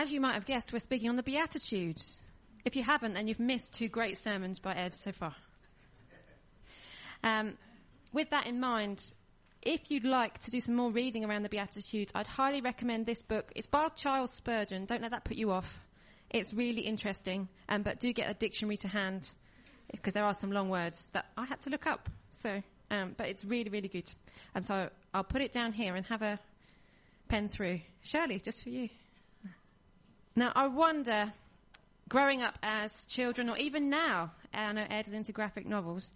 As you might have guessed, we're speaking on the Beatitudes. If you haven't, then you've missed two great sermons by Ed so far. Um, with that in mind, if you'd like to do some more reading around the Beatitudes, I'd highly recommend this book. It's by Charles Spurgeon. Don't let that put you off. It's really interesting, um, but do get a dictionary to hand because there are some long words that I had to look up. So, um, but it's really, really good. And um, so I'll put it down here and have a pen through. Shirley, just for you. Now, I wonder, growing up as children, or even now, I know Ed is into graphic novels,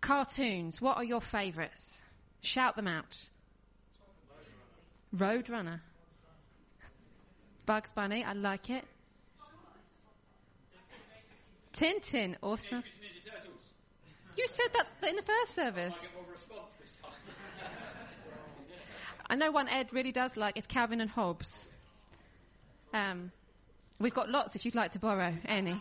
cartoons, what are your favourites? Shout them out. Roadrunner. Bugs Bunny, I like it. Tintin, awesome. You said that in the first service. I know one Ed really does like is Calvin and Hobbes. Um, we've got lots if you'd like to borrow any.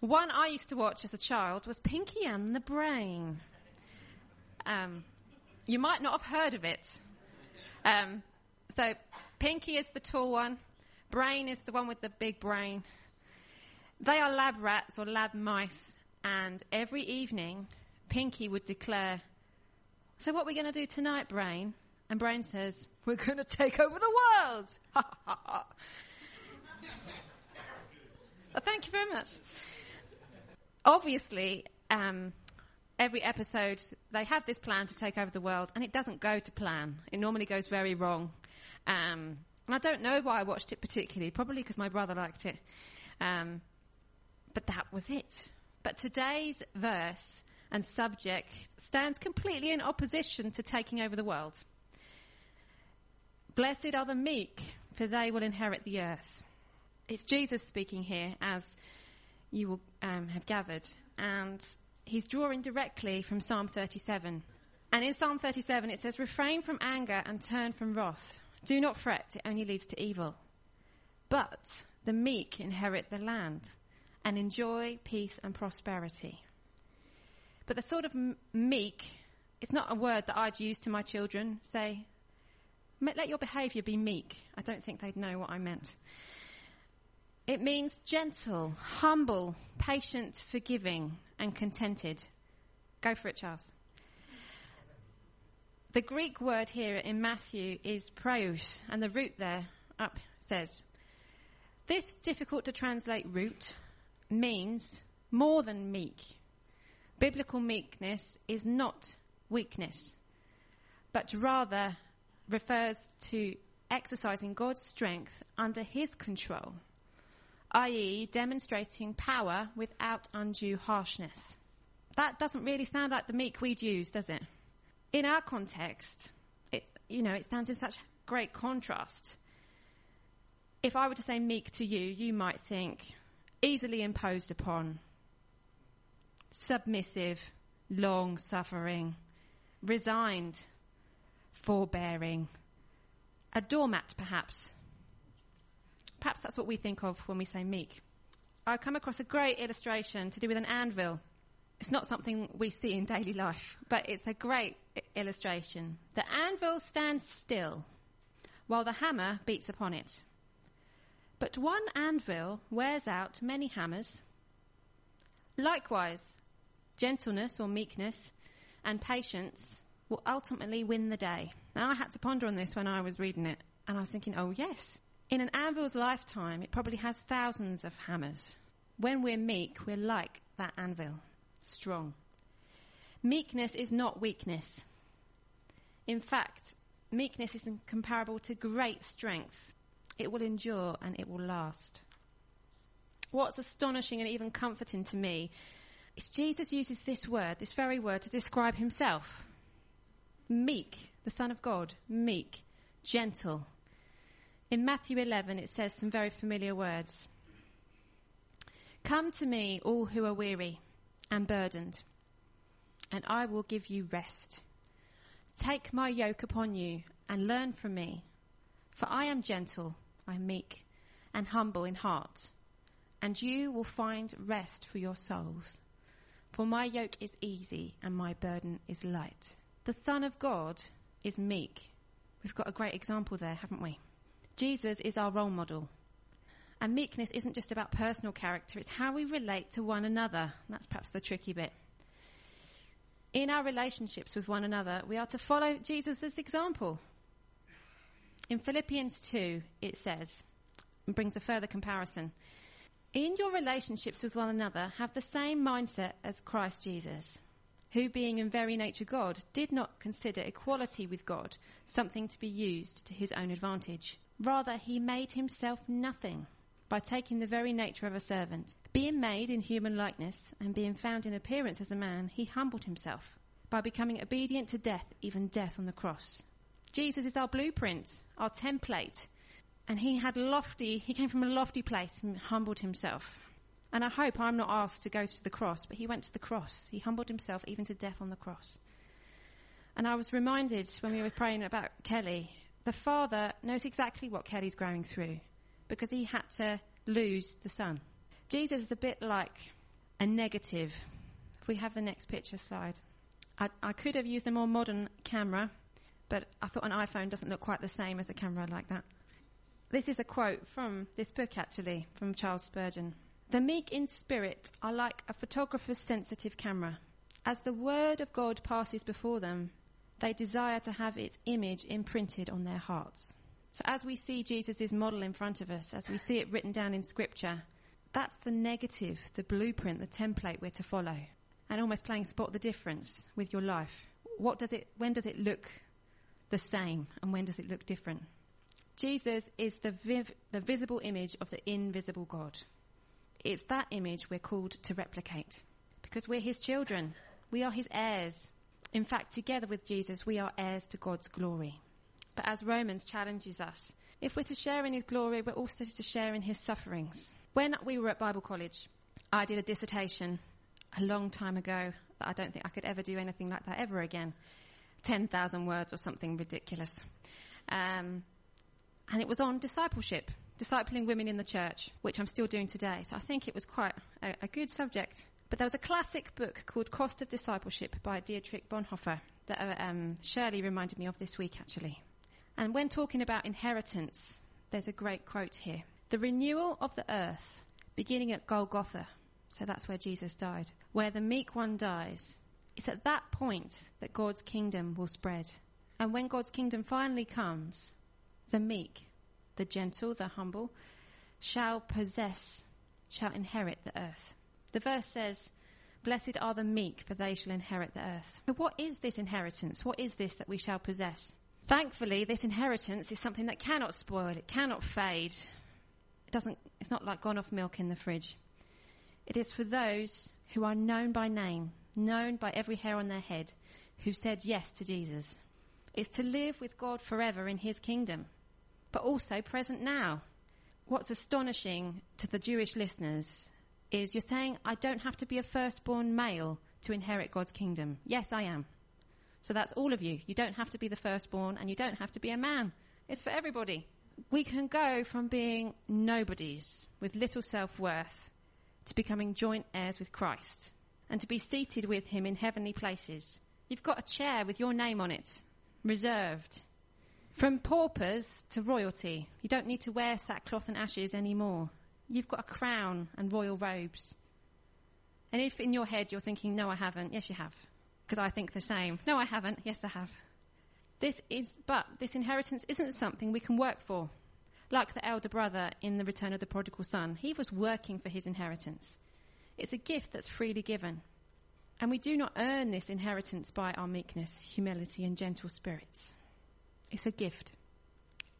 One I used to watch as a child was Pinky and the Brain. Um, you might not have heard of it. Um, so Pinky is the tall one. Brain is the one with the big brain. They are lab rats or lab mice, and every evening, Pinky would declare, So, what are we going to do tonight, Brain? And Brain says, We're going to take over the world. thank you very much. Obviously, um, every episode, they have this plan to take over the world, and it doesn't go to plan. It normally goes very wrong. Um, and I don't know why I watched it particularly, probably because my brother liked it. Um, but that was it. But today's verse and subject stands completely in opposition to taking over the world. Blessed are the meek, for they will inherit the earth. It's Jesus speaking here, as you will um, have gathered, and he's drawing directly from Psalm 37. And in Psalm 37, it says, Refrain from anger and turn from wrath. Do not fret, it only leads to evil. But the meek inherit the land and enjoy peace and prosperity. But the sort of meek, it's not a word that I'd use to my children. Say, let your behaviour be meek. I don't think they'd know what I meant. It means gentle, humble, patient, forgiving, and contented. Go for it, Charles. The Greek word here in Matthew is praus, and the root there up says, This difficult to translate root means more than meek. Biblical meekness is not weakness, but rather refers to exercising God's strength under His control, i.e., demonstrating power without undue harshness. That doesn't really sound like the meek we'd use, does it? In our context, it, you know, it stands in such great contrast. If I were to say meek to you, you might think, easily imposed upon, submissive, long suffering, resigned, forbearing, a doormat perhaps. Perhaps that's what we think of when we say meek. I come across a great illustration to do with an anvil. It's not something we see in daily life, but it's a great illustration. The anvil stands still while the hammer beats upon it. But one anvil wears out many hammers. Likewise, gentleness or meekness and patience will ultimately win the day. Now, I had to ponder on this when I was reading it, and I was thinking, oh, yes. In an anvil's lifetime, it probably has thousands of hammers. When we're meek, we're like that anvil, strong. Meekness is not weakness. In fact, meekness is comparable to great strength it will endure and it will last. What's astonishing and even comforting to me is Jesus uses this word, this very word, to describe himself. Meek, the Son of God, meek, gentle. In Matthew 11, it says some very familiar words. Come to me, all who are weary and burdened, and I will give you rest. Take my yoke upon you and learn from me, for I am gentle I am meek and humble in heart, and you will find rest for your souls. For my yoke is easy and my burden is light. The Son of God is meek. We've got a great example there, haven't we? Jesus is our role model. And meekness isn't just about personal character, it's how we relate to one another. That's perhaps the tricky bit. In our relationships with one another, we are to follow Jesus' example. In Philippians 2, it says, and brings a further comparison. In your relationships with one another, have the same mindset as Christ Jesus, who, being in very nature God, did not consider equality with God something to be used to his own advantage. Rather, he made himself nothing by taking the very nature of a servant. Being made in human likeness and being found in appearance as a man, he humbled himself by becoming obedient to death, even death on the cross. Jesus is our blueprint, our template, and he had lofty, he came from a lofty place and humbled himself. And I hope I'm not asked to go to the cross, but he went to the cross. He humbled himself even to death on the cross. And I was reminded when we were praying about Kelly, the father knows exactly what Kelly's going through because he had to lose the son. Jesus is a bit like a negative. If we have the next picture slide. I, I could have used a more modern camera, but I thought an iPhone doesn't look quite the same as a camera like that. This is a quote from this book, actually, from Charles Spurgeon. The meek in spirit are like a photographer's sensitive camera. As the word of God passes before them, they desire to have its image imprinted on their hearts. So as we see Jesus' model in front of us, as we see it written down in scripture, that's the negative, the blueprint, the template we're to follow. And almost playing spot the difference with your life. What does it, when does it look the same and when does it look different? Jesus is the, viv, the visible image of the invisible God. It's that image we're called to replicate because we're his children. We are his heirs. In fact, together with Jesus, we are heirs to God's glory. But as Romans challenges us, if we're to share in his glory, we're also to share in his sufferings. When we were at Bible college, I did a dissertation a long time ago that I don't think I could ever do anything like that ever again. 10,000 words or something ridiculous. Um, and it was on discipleship, discipling women in the church, which I'm still doing today. So I think it was quite a, a good subject. But there was a classic book called Cost of Discipleship by Dietrich Bonhoeffer that uh, um, Shirley reminded me of this week, actually. And when talking about inheritance, there's a great quote here. The renewal of the earth, beginning at Golgotha, so that's where Jesus died, where the meek one dies, it's at that point that God's kingdom will spread. And when God's kingdom finally comes, the meek, the gentle, the humble, shall possess, shall inherit the earth. The verse says, Blessed are the meek, for they shall inherit the earth. So what is this inheritance? What is this that we shall possess? Thankfully, this inheritance is something that cannot spoil, it cannot fade. It doesn't, it's not like gone off milk in the fridge. It is for those who are known by name, known by every hair on their head, who said yes to Jesus. It's to live with God forever in his kingdom, but also present now. What's astonishing to the Jewish listeners is you're saying, I don't have to be a firstborn male to inherit God's kingdom. Yes, I am. So that's all of you. You don't have to be the firstborn and you don't have to be a man. It's for everybody. We can go from being nobodies with little self worth to becoming joint heirs with Christ and to be seated with him in heavenly places. You've got a chair with your name on it, reserved. From paupers to royalty, you don't need to wear sackcloth and ashes anymore. You've got a crown and royal robes. And if in your head you're thinking, no, I haven't, yes, you have because I think the same. No, I haven't. Yes, I have. This is, but this inheritance isn't something we can work for. Like the elder brother in the return of the prodigal son, he was working for his inheritance. It's a gift that's freely given. And we do not earn this inheritance by our meekness, humility, and gentle spirits. It's a gift.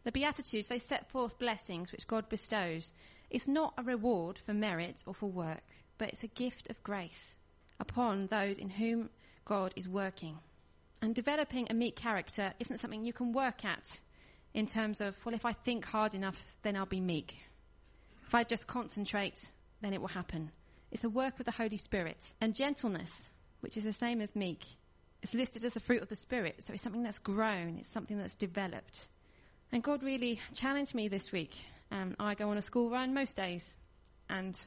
The Beatitudes, they set forth blessings which God bestows. It's not a reward for merit or for work, but it's a gift of grace upon those in whom God is working. And developing a meek character isn't something you can work at in terms of, well, if I think hard enough, then I'll be meek. If I just concentrate, then it will happen. It's the work of the Holy Spirit. And gentleness, which is the same as meek, is listed as a fruit of the Spirit. So it's something that's grown, it's something that's developed. And God really challenged me this week. Um, I go on a school run most days. And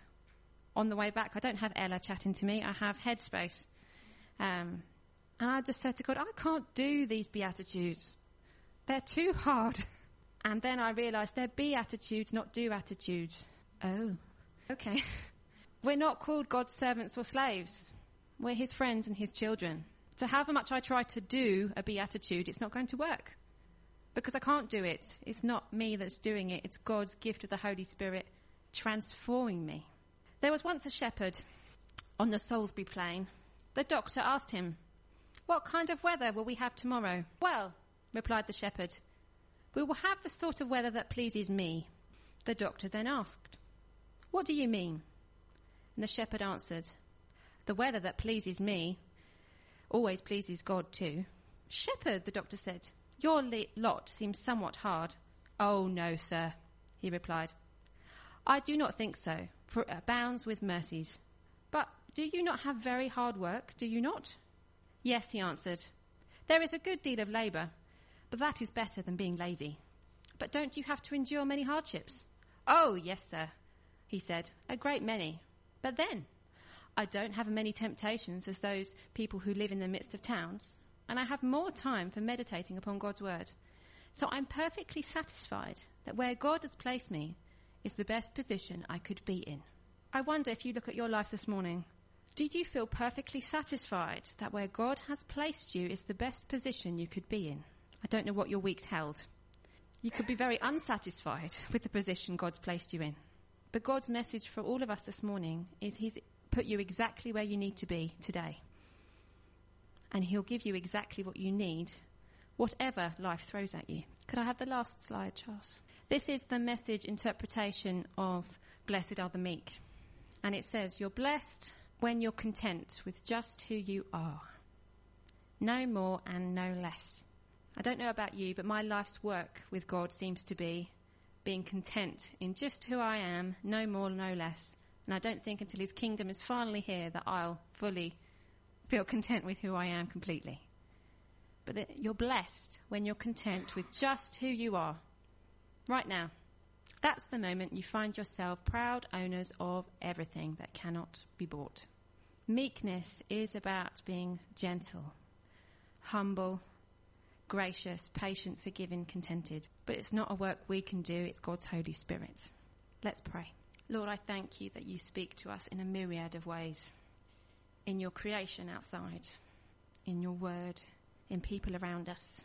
on the way back, I don't have Ella chatting to me, I have Headspace. Um, and I just said to God, I can't do these Beatitudes. They're too hard. And then I realised they're be attitudes, not do attitudes. Oh. Okay. We're not called God's servants or slaves. We're his friends and his children. So however much I try to do a beatitude, it's not going to work. Because I can't do it. It's not me that's doing it. It's God's gift of the Holy Spirit transforming me. There was once a shepherd on the Salisbury plain. The doctor asked him, What kind of weather will we have tomorrow? Well, replied the shepherd, we will have the sort of weather that pleases me. The doctor then asked, What do you mean? And the shepherd answered, The weather that pleases me always pleases God too. Shepherd, the doctor said, your lot seems somewhat hard. Oh, no, sir, he replied. I do not think so, for it abounds with mercies. But do you not have very hard work, do you not? Yes, he answered. There is a good deal of labour, but that is better than being lazy. But don't you have to endure many hardships? Oh, yes, sir, he said, a great many. But then, I don't have as many temptations as those people who live in the midst of towns, and I have more time for meditating upon God's word. So I'm perfectly satisfied that where God has placed me is the best position I could be in. I wonder if you look at your life this morning, do you feel perfectly satisfied that where God has placed you is the best position you could be in? I don't know what your week's held. You could be very unsatisfied with the position God's placed you in. But God's message for all of us this morning is He's put you exactly where you need to be today. And He'll give you exactly what you need, whatever life throws at you. Could I have the last slide, Charles? This is the message interpretation of Blessed are the meek. And it says, You're blessed when you're content with just who you are. No more and no less. I don't know about you, but my life's work with God seems to be being content in just who I am, no more, no less. And I don't think until His kingdom is finally here that I'll fully feel content with who I am completely. But that you're blessed when you're content with just who you are. Right now. That's the moment you find yourself proud owners of everything that cannot be bought. Meekness is about being gentle, humble, gracious, patient, forgiving, contented. But it's not a work we can do, it's God's Holy Spirit. Let's pray. Lord, I thank you that you speak to us in a myriad of ways. In your creation outside, in your word, in people around us,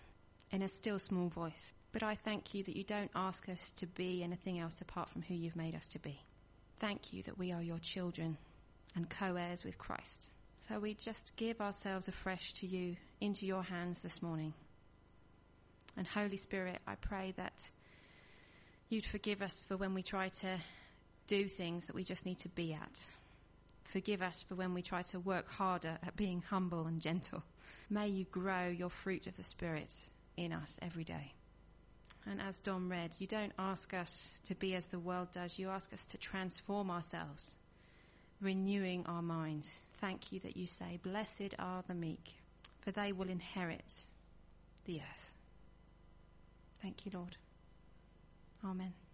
in a still small voice. But I thank you that you don't ask us to be anything else apart from who you've made us to be. Thank you that we are your children and co heirs with Christ. So we just give ourselves afresh to you, into your hands this morning. And Holy Spirit, I pray that you'd forgive us for when we try to do things that we just need to be at. Forgive us for when we try to work harder at being humble and gentle. May you grow your fruit of the Spirit in us every day. And as Dom read, you don't ask us to be as the world does, you ask us to transform ourselves, renewing our minds. Thank you that you say, Blessed are the meek, for they will inherit the earth. Thank you, Lord. Amen.